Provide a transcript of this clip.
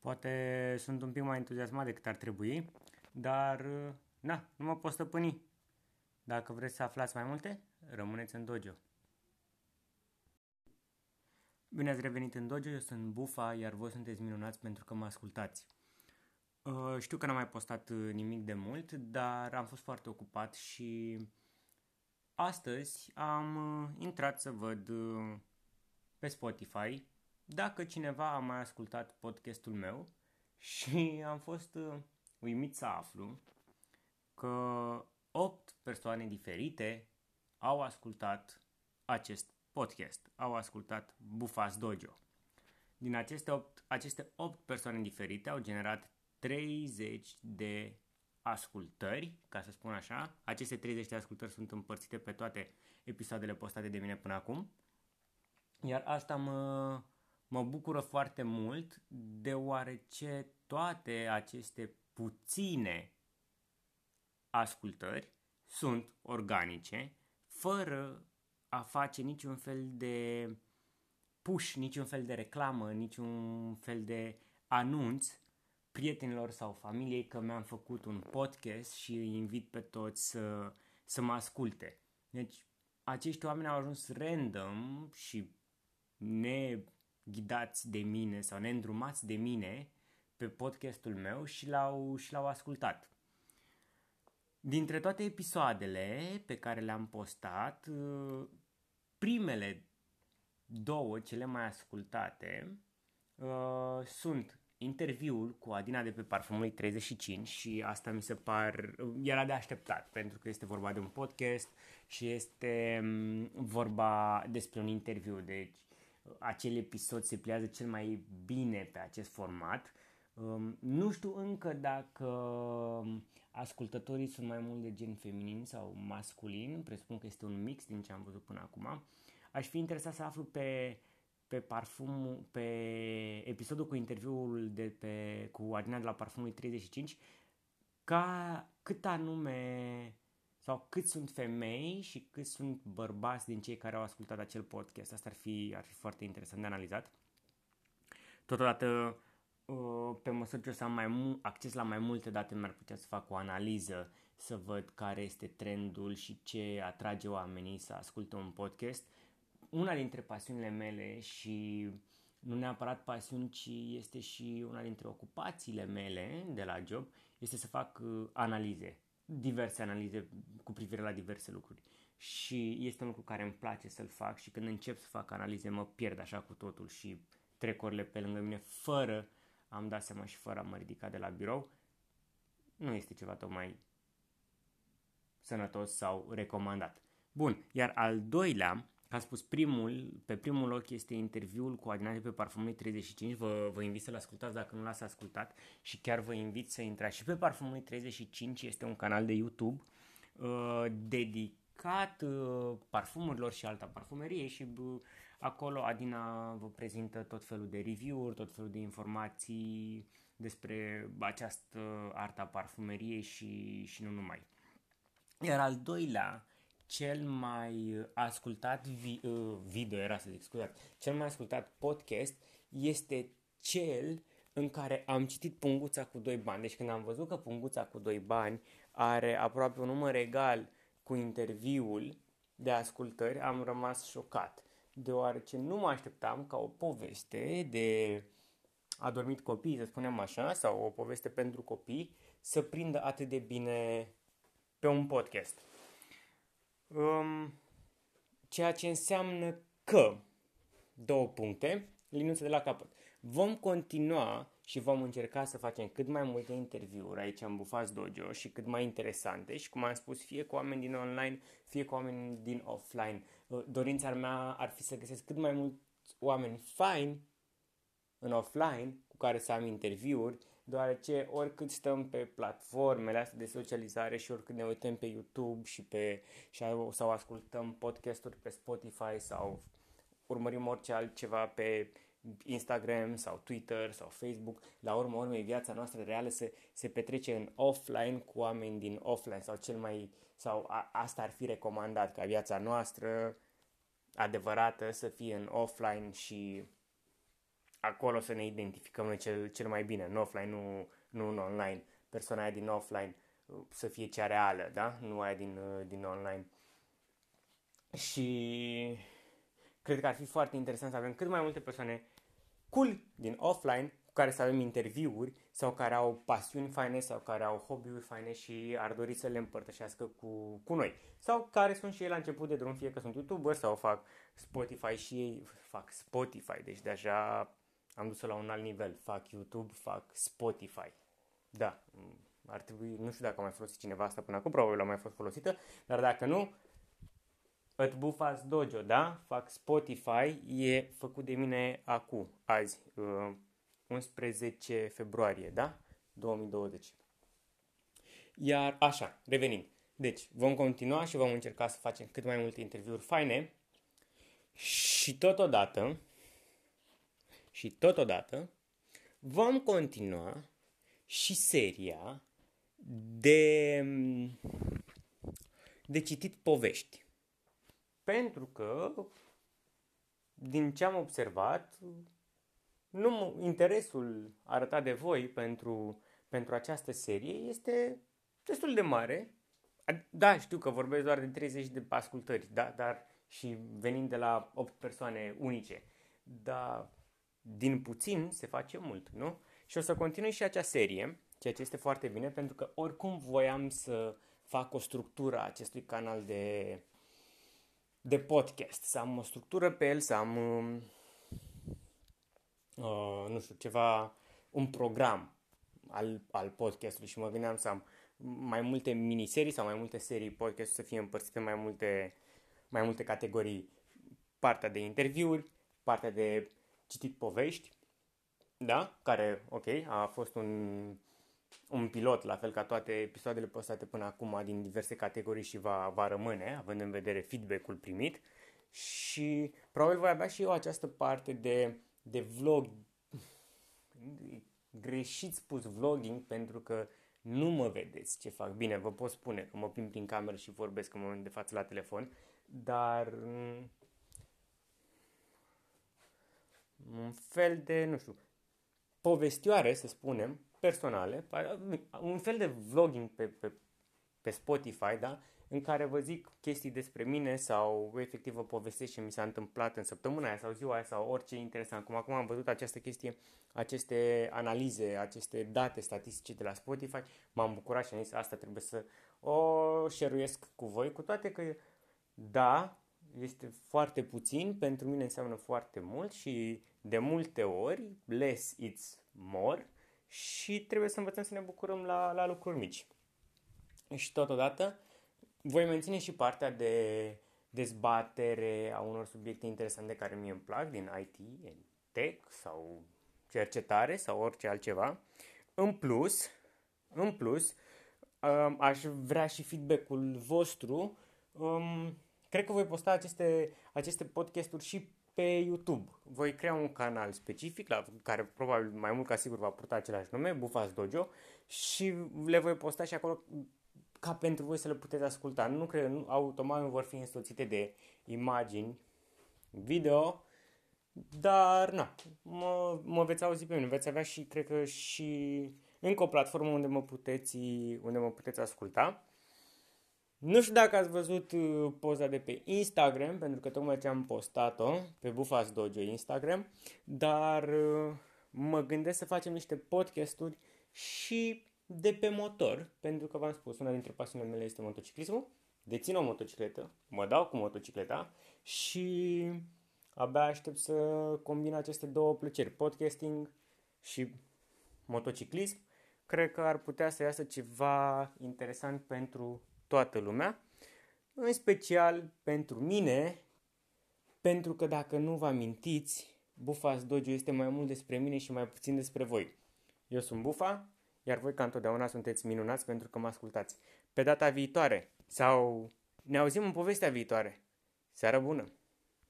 Poate sunt un pic mai entuziasmat decât ar trebui, dar na, nu mă pot stăpâni. Dacă vreți să aflați mai multe, rămâneți în dojo. Bine ați revenit în dojo, eu sunt Bufa, iar voi sunteți minunați pentru că mă ascultați. Uh, știu că n-am mai postat uh, nimic de mult, dar am fost foarte ocupat și astăzi am uh, intrat să văd uh, pe Spotify dacă cineva a mai ascultat podcastul meu și am fost uh, uimit să aflu că 8 persoane diferite au ascultat acest podcast, au ascultat Bufas Dojo. Din aceste 8, aceste 8 persoane diferite au generat 30 de ascultări, ca să spun așa. Aceste 30 de ascultări sunt împărțite pe toate episoadele postate de mine până acum. Iar asta mă, mă bucură foarte mult, deoarece toate aceste puține ascultări sunt organice, fără a face niciun fel de push, niciun fel de reclamă, niciun fel de anunț prietenilor sau familiei că mi-am făcut un podcast și îi invit pe toți să, să mă asculte. Deci acești oameni au ajuns random și neghidați de mine sau neîndrumați de mine pe podcastul meu și l-au, și l-au ascultat. Dintre toate episoadele pe care le-am postat, uh, primele două, cele mai ascultate, uh, sunt interviul cu Adina de pe Parfumului 35 și asta mi se par, era de așteptat pentru că este vorba de un podcast și este mm, vorba despre un interviu, deci acel episod se pliază cel mai bine pe acest format. Um, nu știu încă dacă ascultătorii sunt mai mult de gen feminin sau masculin, presupun că este un mix din ce am văzut până acum. Aș fi interesat să aflu pe pe parfum, pe episodul cu interviul de pe, cu Adina de la Parfumul 35, ca cât anume sau cât sunt femei și cât sunt bărbați din cei care au ascultat acel podcast. Asta ar fi, ar fi foarte interesant de analizat. Totodată, uh, pe măsură ce o să am mai acces la mai multe date, mi-ar putea să fac o analiză, să văd care este trendul și ce atrage oamenii să asculte un podcast una dintre pasiunile mele și nu neapărat pasiuni, ci este și una dintre ocupațiile mele de la job, este să fac uh, analize, diverse analize cu privire la diverse lucruri. Și este un lucru care îmi place să-l fac și când încep să fac analize mă pierd așa cu totul și trec orele pe lângă mine fără am dat seama și fără a mă ridica de la birou. Nu este ceva tocmai sănătos sau recomandat. Bun, iar al doilea ca spus, primul, pe primul loc este interviul cu Adina de pe Parfumului 35, vă, vă invit să-l ascultați dacă nu l-ați ascultat și chiar vă invit să intrați și pe Parfumului 35, este un canal de YouTube uh, dedicat uh, parfumurilor și alta parfumerie și uh, acolo Adina vă prezintă tot felul de review-uri, tot felul de informații despre această arta parfumeriei și, și nu numai. Iar al doilea cel mai ascultat vi- uh, video, era să zic, scuzați, cel mai ascultat podcast este cel în care am citit Punguța cu doi bani. Deci când am văzut că Punguța cu doi bani are aproape un număr egal cu interviul de ascultări, am rămas șocat. Deoarece nu mă așteptam ca o poveste de adormit copii, să spunem așa, sau o poveste pentru copii, să prindă atât de bine pe un podcast. Um, ceea ce înseamnă că, două puncte, linuță de la capăt. Vom continua și vom încerca să facem cât mai multe interviuri aici în Bufați Dojo și cât mai interesante și, cum am spus, fie cu oameni din online, fie cu oameni din offline. Uh, dorința mea ar fi să găsesc cât mai mulți oameni faini în offline cu care să am interviuri deoarece oricât stăm pe platformele astea de socializare și oricât ne uităm pe YouTube și pe, și, sau ascultăm podcasturi pe Spotify sau urmărim orice altceva pe Instagram sau Twitter sau Facebook, la urmă urmei viața noastră reală se, se petrece în offline cu oameni din offline sau cel mai sau a, asta ar fi recomandat ca viața noastră adevărată să fie în offline și acolo să ne identificăm noi cel, cel mai bine, în offline, nu, nu în online. Persoana aia din offline uh, să fie cea reală, da? Nu aia din, uh, din online. Și cred că ar fi foarte interesant să avem cât mai multe persoane cool din offline cu care să avem interviuri sau care au pasiuni faine sau care au hobby-uri faine și ar dori să le împărtășească cu, cu noi. Sau care sunt și ei la început de drum, fie că sunt youtuber sau fac Spotify și ei fac Spotify, deci deja am dus-o la un alt nivel. Fac YouTube, fac Spotify. Da, ar trebui, nu știu dacă a mai folosit cineva asta până acum, probabil a mai fost folosită, dar dacă nu, ît bufați dojo, da? Fac Spotify, e făcut de mine acum, azi, 11 uh, februarie, da? 2020. Iar așa, revenind. Deci, vom continua și vom încerca să facem cât mai multe interviuri faine și totodată, și totodată, vom continua și seria de, de citit povești. Pentru că, din ce am observat, nu, interesul arătat de voi pentru, pentru această serie este destul de mare. Da, știu că vorbesc doar de 30 de ascultări, da, dar și venind de la 8 persoane unice. Dar din puțin se face mult, nu? Și o să continui și acea serie, ceea ce este foarte bine, pentru că oricum voiam să fac o structură a acestui canal de, de podcast, să am o structură pe el, să am, uh, nu știu, ceva, un program al, al podcastului și mă gândeam să am mai multe miniserii sau mai multe serii podcast să fie împărțite în mai multe, mai multe categorii. Partea de interviuri, partea de citit povești, da, care, ok, a fost un, un pilot, la fel ca toate episoadele postate până acum din diverse categorii și va, va rămâne, având în vedere feedback-ul primit. Și probabil voi avea și eu această parte de, de vlog, greșit spus vlogging, pentru că nu mă vedeți ce fac. Bine, vă pot spune că mă plimb prin cameră și vorbesc în momentul de față la telefon, dar un fel de, nu știu, povestioare, să spunem, personale, un fel de vlogging pe, pe, pe Spotify, da? în care vă zic chestii despre mine sau efectiv vă povestesc ce mi s-a întâmplat în săptămâna aia sau ziua aia sau orice interesant. Cum acum am văzut această chestie, aceste analize, aceste date statistice de la Spotify, m-am bucurat și am zis asta trebuie să o șeruiesc cu voi, cu toate că da, este foarte puțin, pentru mine înseamnă foarte mult și de multe ori less it's more și trebuie să învățăm să ne bucurăm la, la lucruri mici. Și totodată voi menține și partea de dezbatere a unor subiecte interesante care mie îmi plac din IT, tech sau cercetare sau orice altceva. În plus, în plus, um, aș vrea și feedback-ul vostru. Um, cred că voi posta aceste, aceste podcasturi și pe YouTube. Voi crea un canal specific, la care probabil mai mult ca sigur va purta același nume, Bufas Dojo, și le voi posta și acolo ca pentru voi să le puteți asculta. Nu cred, nu, automat nu vor fi însoțite de imagini, video, dar na, mă, mă veți auzi pe mine, veți avea și, cred că și încă o platformă unde mă puteți, unde mă puteți asculta. Nu știu dacă ați văzut uh, poza de pe Instagram, pentru că tocmai ce am postat-o pe Bufas Dojo Instagram, dar uh, mă gândesc să facem niște podcasturi și de pe motor, pentru că v-am spus, una dintre pasiunile mele este motociclismul, dețin o motocicletă, mă dau cu motocicleta și abia aștept să combin aceste două plăceri, podcasting și motociclism. Cred că ar putea să iasă ceva interesant pentru toată lumea, în special pentru mine, pentru că dacă nu vă amintiți, Bufas Dojo este mai mult despre mine și mai puțin despre voi. Eu sunt Bufa, iar voi ca întotdeauna sunteți minunați pentru că mă ascultați. Pe data viitoare sau ne auzim în povestea viitoare. Seară bună!